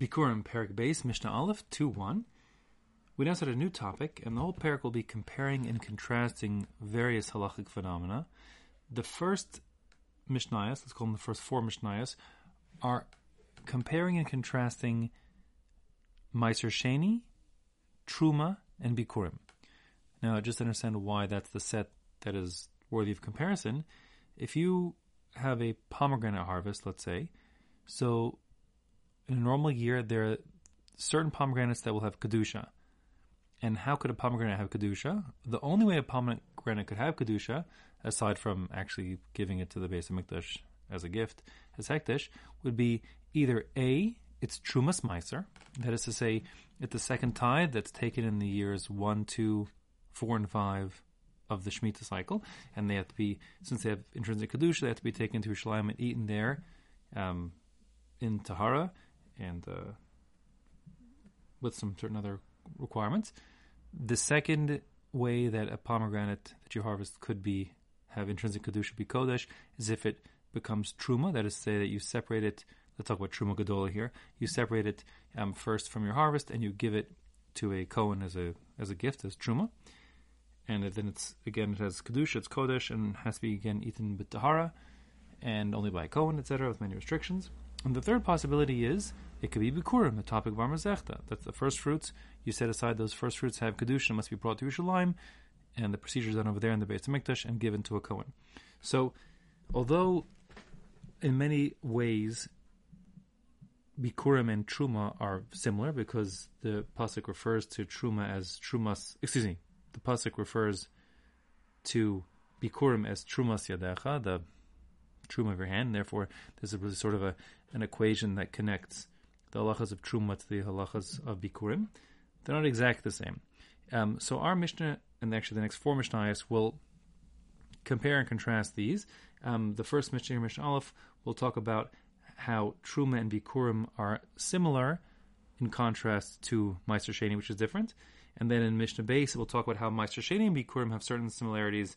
Bikurim Perik Base Mishnah Aleph 2 1. We now start a new topic, and the whole parak will be comparing and contrasting various halachic phenomena. The first Mishnayos, let's call them the first four Mishnayos, are comparing and contrasting Meiser Sheni, Truma, and Bikurim. Now, just understand why that's the set that is worthy of comparison. If you have a pomegranate harvest, let's say, so in a normal year, there are certain pomegranates that will have kedusha. And how could a pomegranate have kedusha? The only way a pomegranate could have kedusha, aside from actually giving it to the Beis Hamikdash as a gift, as hekdesh, would be either a it's trumas meiser, that is to say, it's the second tithe that's taken in the years one, two, four, and five of the Shemitah cycle, and they have to be, since they have intrinsic kedusha, they have to be taken to Yerushalayim and eaten there um, in Tahara, and uh, with some certain other requirements. The second way that a pomegranate that you harvest could be have intrinsic kedusha be kodesh is if it becomes truma. That is to say that you separate it. Let's talk about truma gadola here. You separate it um, first from your harvest and you give it to a kohen as a as a gift as truma. And then it's again it has kedusha, it's kodesh, and has to be again eaten with tahara, and only by a kohen, etc., with many restrictions. And the third possibility is it could be bikurim, the topic of Amazechta. That's the first fruits. You set aside those first fruits have kedusha, must be brought to Yerushalayim, and the procedure is done over there in the Beis Hamikdash and given to a kohen. So, although in many ways bikurim and truma are similar because the pasuk refers to truma as trumas. Excuse me, the pasuk refers to bikurim as trumas yadecha, the truma of your hand. And therefore, there's a really sort of a an equation that connects the halachas of truma to the halachas of bikurim. They're not exactly the same. Um, so our Mishnah, and actually the next four Mishnayos, will compare and contrast these. Um, the first Mishnah, Mishnah Aleph, will talk about how truma and bikurim are similar in contrast to Meiser Sheni, which is different. And then in Mishnah Base, we'll talk about how Meiser Sheni and bikurim have certain similarities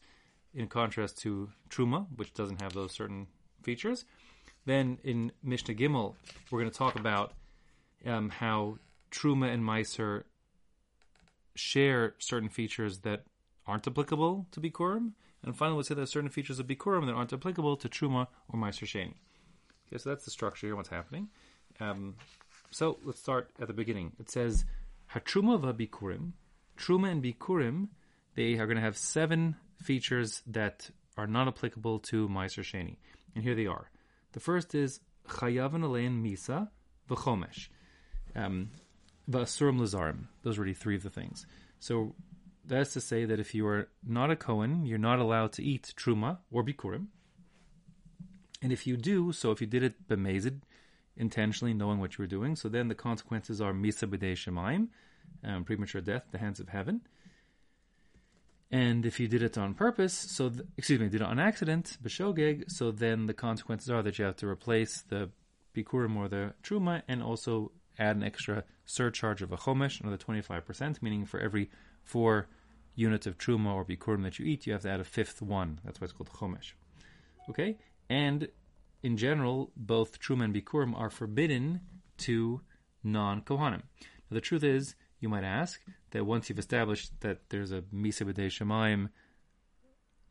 in contrast to truma, which doesn't have those certain features. Then in Mishnah Gimel, we're going to talk about um, how Truma and Meiser share certain features that aren't applicable to Bikurim. And finally, we'll say there are certain features of Bikurim that aren't applicable to Truma or Meiser Sheni. Okay, so that's the structure here, what's happening. Um, so let's start at the beginning. It says, Hatruma va Bikurim. Truma and Bikurim, they are going to have seven features that are not applicable to Meiser Sheni. And here they are. The first is Chayavan Alein Misa v'chomesh. Um, V'asurim lazarim. Those are really three of the things. So that's to say that if you are not a Kohen, you're not allowed to eat Truma or Bikurim. And if you do, so if you did it bemazed, intentionally knowing what you were doing, so then the consequences are Misa b'dei Shemaim, um, premature death at the hands of heaven. And if you did it on purpose, so th- excuse me, did it on accident, b'shogeg, so then the consequences are that you have to replace the bikurim or the truma, and also add an extra surcharge of a chomesh, another twenty five percent, meaning for every four units of truma or bikurim that you eat, you have to add a fifth one. That's why it's called chomesh. Okay, and in general, both truma and bikurim are forbidden to non kohanim. Now the truth is, you might ask that once you've established that there's a misa b'dei shemaim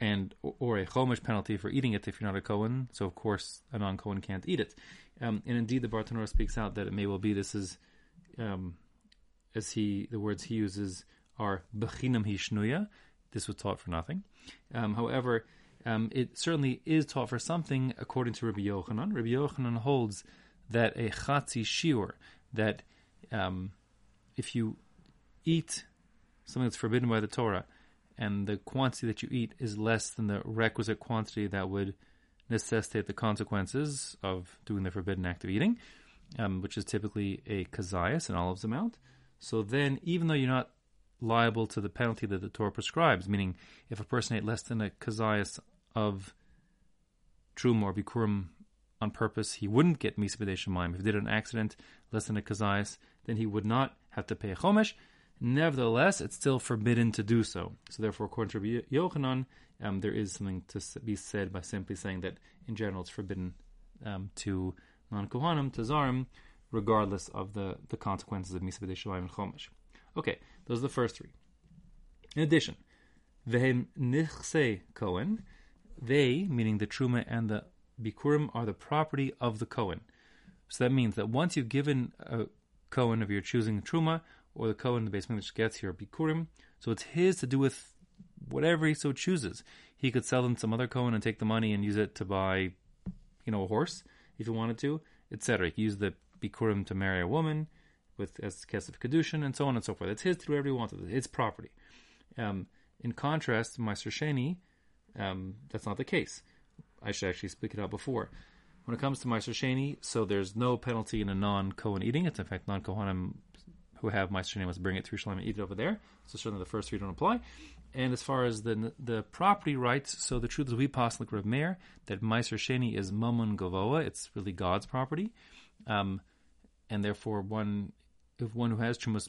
and or a chomish penalty for eating it if you're not a Kohen, so of course a non-Kohen can't eat it. Um, and indeed, the Bartenura speaks out that it may well be this is, um, as he the words he uses are bechinam hishnuya. This was taught for nothing. Um, however, um, it certainly is taught for something according to Rabbi Yochanan. Rabbi Yochanan holds that a chatzi shiur that um, if you eat something that's forbidden by the Torah, and the quantity that you eat is less than the requisite quantity that would necessitate the consequences of doing the forbidden act of eating, um, which is typically a kazayas, an olives amount. So then, even though you're not liable to the penalty that the Torah prescribes, meaning if a person ate less than a kazayas of trum or bikurim on purpose, he wouldn't get misa. If he did an accident less than a kazayas, then he would not have to pay a chomesh. Nevertheless, it's still forbidden to do so. So therefore, according to Yochanan, um, there is something to be said by simply saying that in general it's forbidden um, to non-kohanim, to zarim, regardless of the, the consequences of Misa B'dei and Chomish. Okay, those are the first three. In addition, Vehem Nichse Kohen, they, meaning the Truma and the Bikurim, are the property of the Kohen. So that means that once you've given a Kohen of your choosing Truma, or the Kohen, the basement which gets your Bikurim, so it's his to do with whatever he so chooses. He could sell them some other Kohen and take the money and use it to buy, you know, a horse if he wanted to, etc. He could use the Bikurim to marry a woman with as Kesef Kedushin and so on and so forth. It's his to do whatever he wants with it. It's property. Um, in contrast, Meiser Sheni, um, that's not the case. I should actually speak it out before. When it comes to Meiser Sheni, so there's no penalty in a non Kohen eating It's In fact, non Kohanim who have Meiser Sheni must bring it through Shalom and eat it over there. So certainly the first three don't apply. And as far as the the property rights, so the truth is we pass like Rav Meir that Meiser Sheni is Mamun Gavoa. It's really God's property, um, and therefore one if one who has Chumas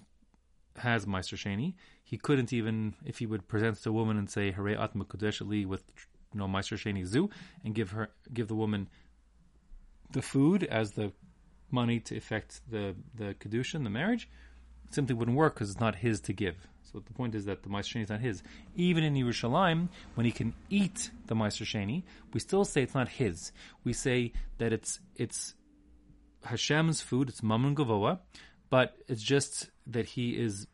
has Meiser Sheni, he couldn't even if he would present to a woman and say Hare Atma Kodesh Ali with you know Meiser Sheni Zu and give her give the woman the food as the money to effect the the kedushin, the marriage, simply wouldn't work because it's not his to give. So the point is that the Meiser Sheni is not his. Even in Yerushalayim, when he can eat the Meiser Sheni, we still say it's not his. We say that it's it's Hashem's food, it's Mamun Gavoa, but it's just that he is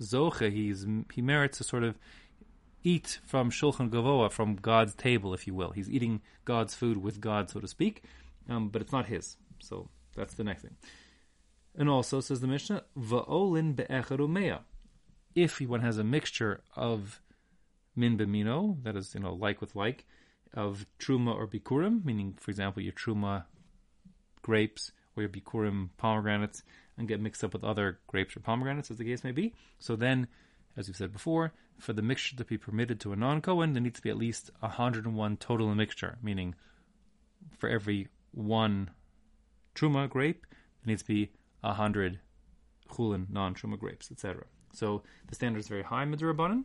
Zoche, he's, he merits to sort of eat from Shulchan Gavoa, from God's table, if you will. He's eating God's food with God, so to speak, um, but it's not his. So that's the next thing. And also, says the Mishnah, Va'olin be'echarumeya if one has a mixture of min b'mino, that is, you know, like with like, of truma or bikurim, meaning, for example, your truma grapes or your bikurim pomegranates, and get mixed up with other grapes or pomegranates, as the case may be. So then, as we've said before, for the mixture to be permitted to a non-Kohen, there needs to be at least 101 total in mixture, meaning for every one truma grape, needs to be a 100 chulin non-truma grapes, etc. So the standard is very high midrabanan.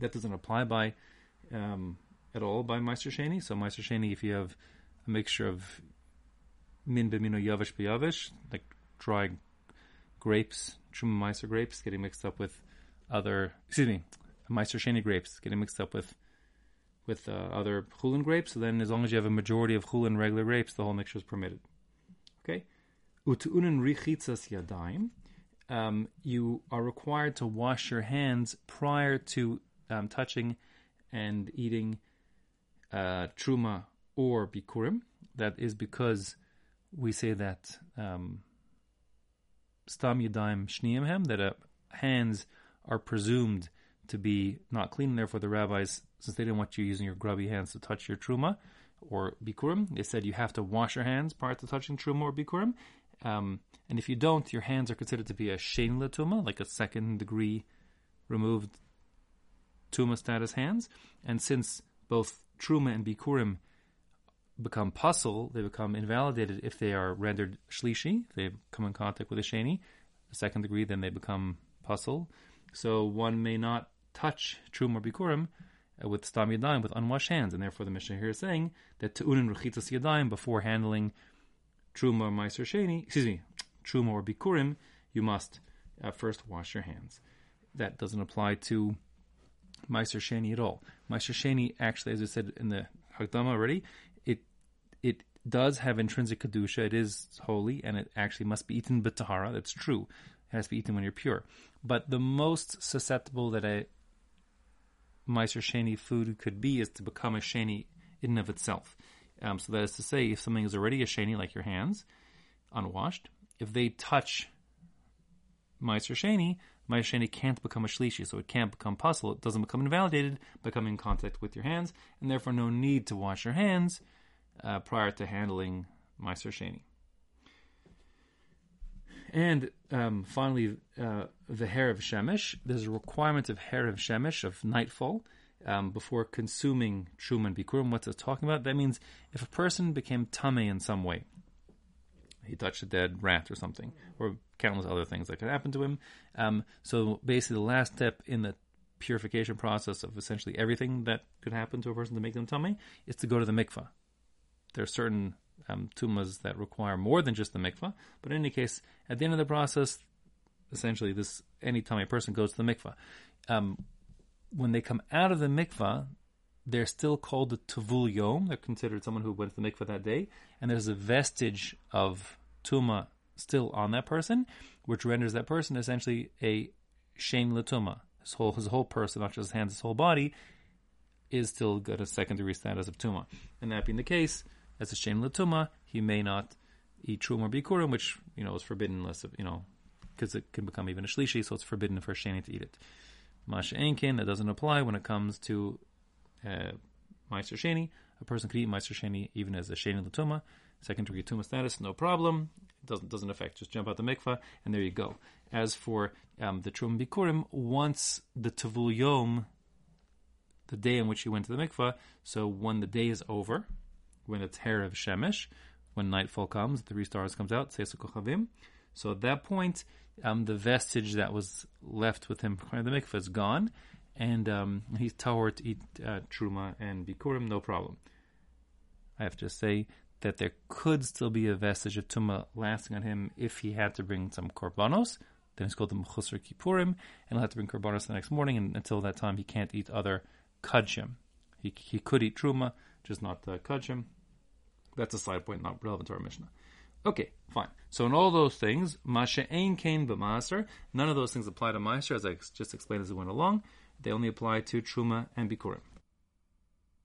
That doesn't apply by um, at all by Meiser Sheni. So Meiser Sheni, if you have a mixture of min b'mino yavish b'yavish, like dry grapes, truma Meiser grapes, getting mixed up with other, excuse me, Meiser Sheni grapes, getting mixed up with with uh, other chulin grapes. Then, as long as you have a majority of chulin regular grapes, the whole mixture is permitted. Okay. Utu'unin richitzas yadayim um, you are required to wash your hands prior to um, touching and eating uh, truma or bikurim. That is because we say that um, stam yadayim shniyimhem that uh, hands are presumed to be not clean. Therefore, the rabbis, since they didn't want you using your grubby hands to touch your truma or bikurim, they said you have to wash your hands prior to touching truma or bikurim. Um, and if you don't, your hands are considered to be a shein tuma, like a second degree removed tuma status hands. And since both truma and bikurim become puzzle, they become invalidated if they are rendered shlishi, if they come in contact with a sheni, a second degree, then they become puzzle. So one may not touch truma bikurim uh, with stam yadayim, with unwashed hands, and therefore the Mishnah here is saying that tu'unin rechitas yadayim before handling truma meiser sheni, excuse me, truma or bikurim, you must uh, first wash your hands. That doesn't apply to meiser sheni at all. Meiser sheni, actually, as I said in the Hakdama already, it it does have intrinsic kedusha. It is holy, and it actually must be eaten b'tahara. That's true. It has to be eaten when you're pure. But the most susceptible that a meiser sheni food could be is to become a sheni in and of itself. Um, so that is to say, if something is already a sheni, like your hands, unwashed, if they touch Meiser Sheni, Meiser Sheni can't become a Shlishi, so it can't become puzzle. It doesn't become invalidated by coming in contact with your hands, and therefore no need to wash your hands uh, prior to handling Meiser Sheni. And um, finally, uh, the hair of Shemesh. There's a requirement of hair of Shemesh, of nightfall, um, before consuming Truma and Bikurim. What's it talking about? That means if a person became Tame in some way, he touched a dead rat or something, or countless other things that could happen to him. Um, so basically, the last step in the purification process of essentially everything that could happen to a person to make them tummy is to go to the mikvah. There are certain um, tumas that require more than just the mikvah. But in any case, at the end of the process, essentially, this anytime a person goes to the mikvah, um, when they come out of the mikvah, they're still called the tavul yom. They're considered someone who went to the mikvah that day, and there's a vestige of tuma still on that person, which renders that person essentially a shein latuma. His whole his whole person, not just his hands, his whole body, is still got a secondary status of tuma. And that being the case, as a shein latuma, he may not eat trum or bikurim, which you know is forbidden unless you know because it can become even a shlishi, so it's forbidden for a sheni to eat it. Masha Enkin, that doesn't apply when it comes to uh, Meiser Sheni. A person could eat Meiser Sheni even as a Sheni Latuma, degree Tuma status, no problem. It doesn't, doesn't affect. Just jump out the mikvah, and there you go. As for um, the Trum Bikurim, once the Tavul Yom, the day in which you went to the mikvah, so when the day is over, when it's hair of Shemesh, when nightfall comes, the three stars comes out, so at that point, um, the vestige that was left with him to the mikvah is gone, and um, he's tahor to eat uh, truma and bikurim, no problem. I have to say that there could still be a vestige of tuma lasting on him if he had to bring some korbanos. Then it's called the mechusar kippurim, and he'll have to bring korbanos the next morning. And until that time, he can't eat other kudshim. He, he could eat truma, just not uh, kudshim. That's a side point, not relevant to our Mishnah. Okay, fine. So in all those things, Masha Ein Kain B'Maser, none of those things apply to Maaser, as I just explained as we went along. They only apply to Truma and Bikurim.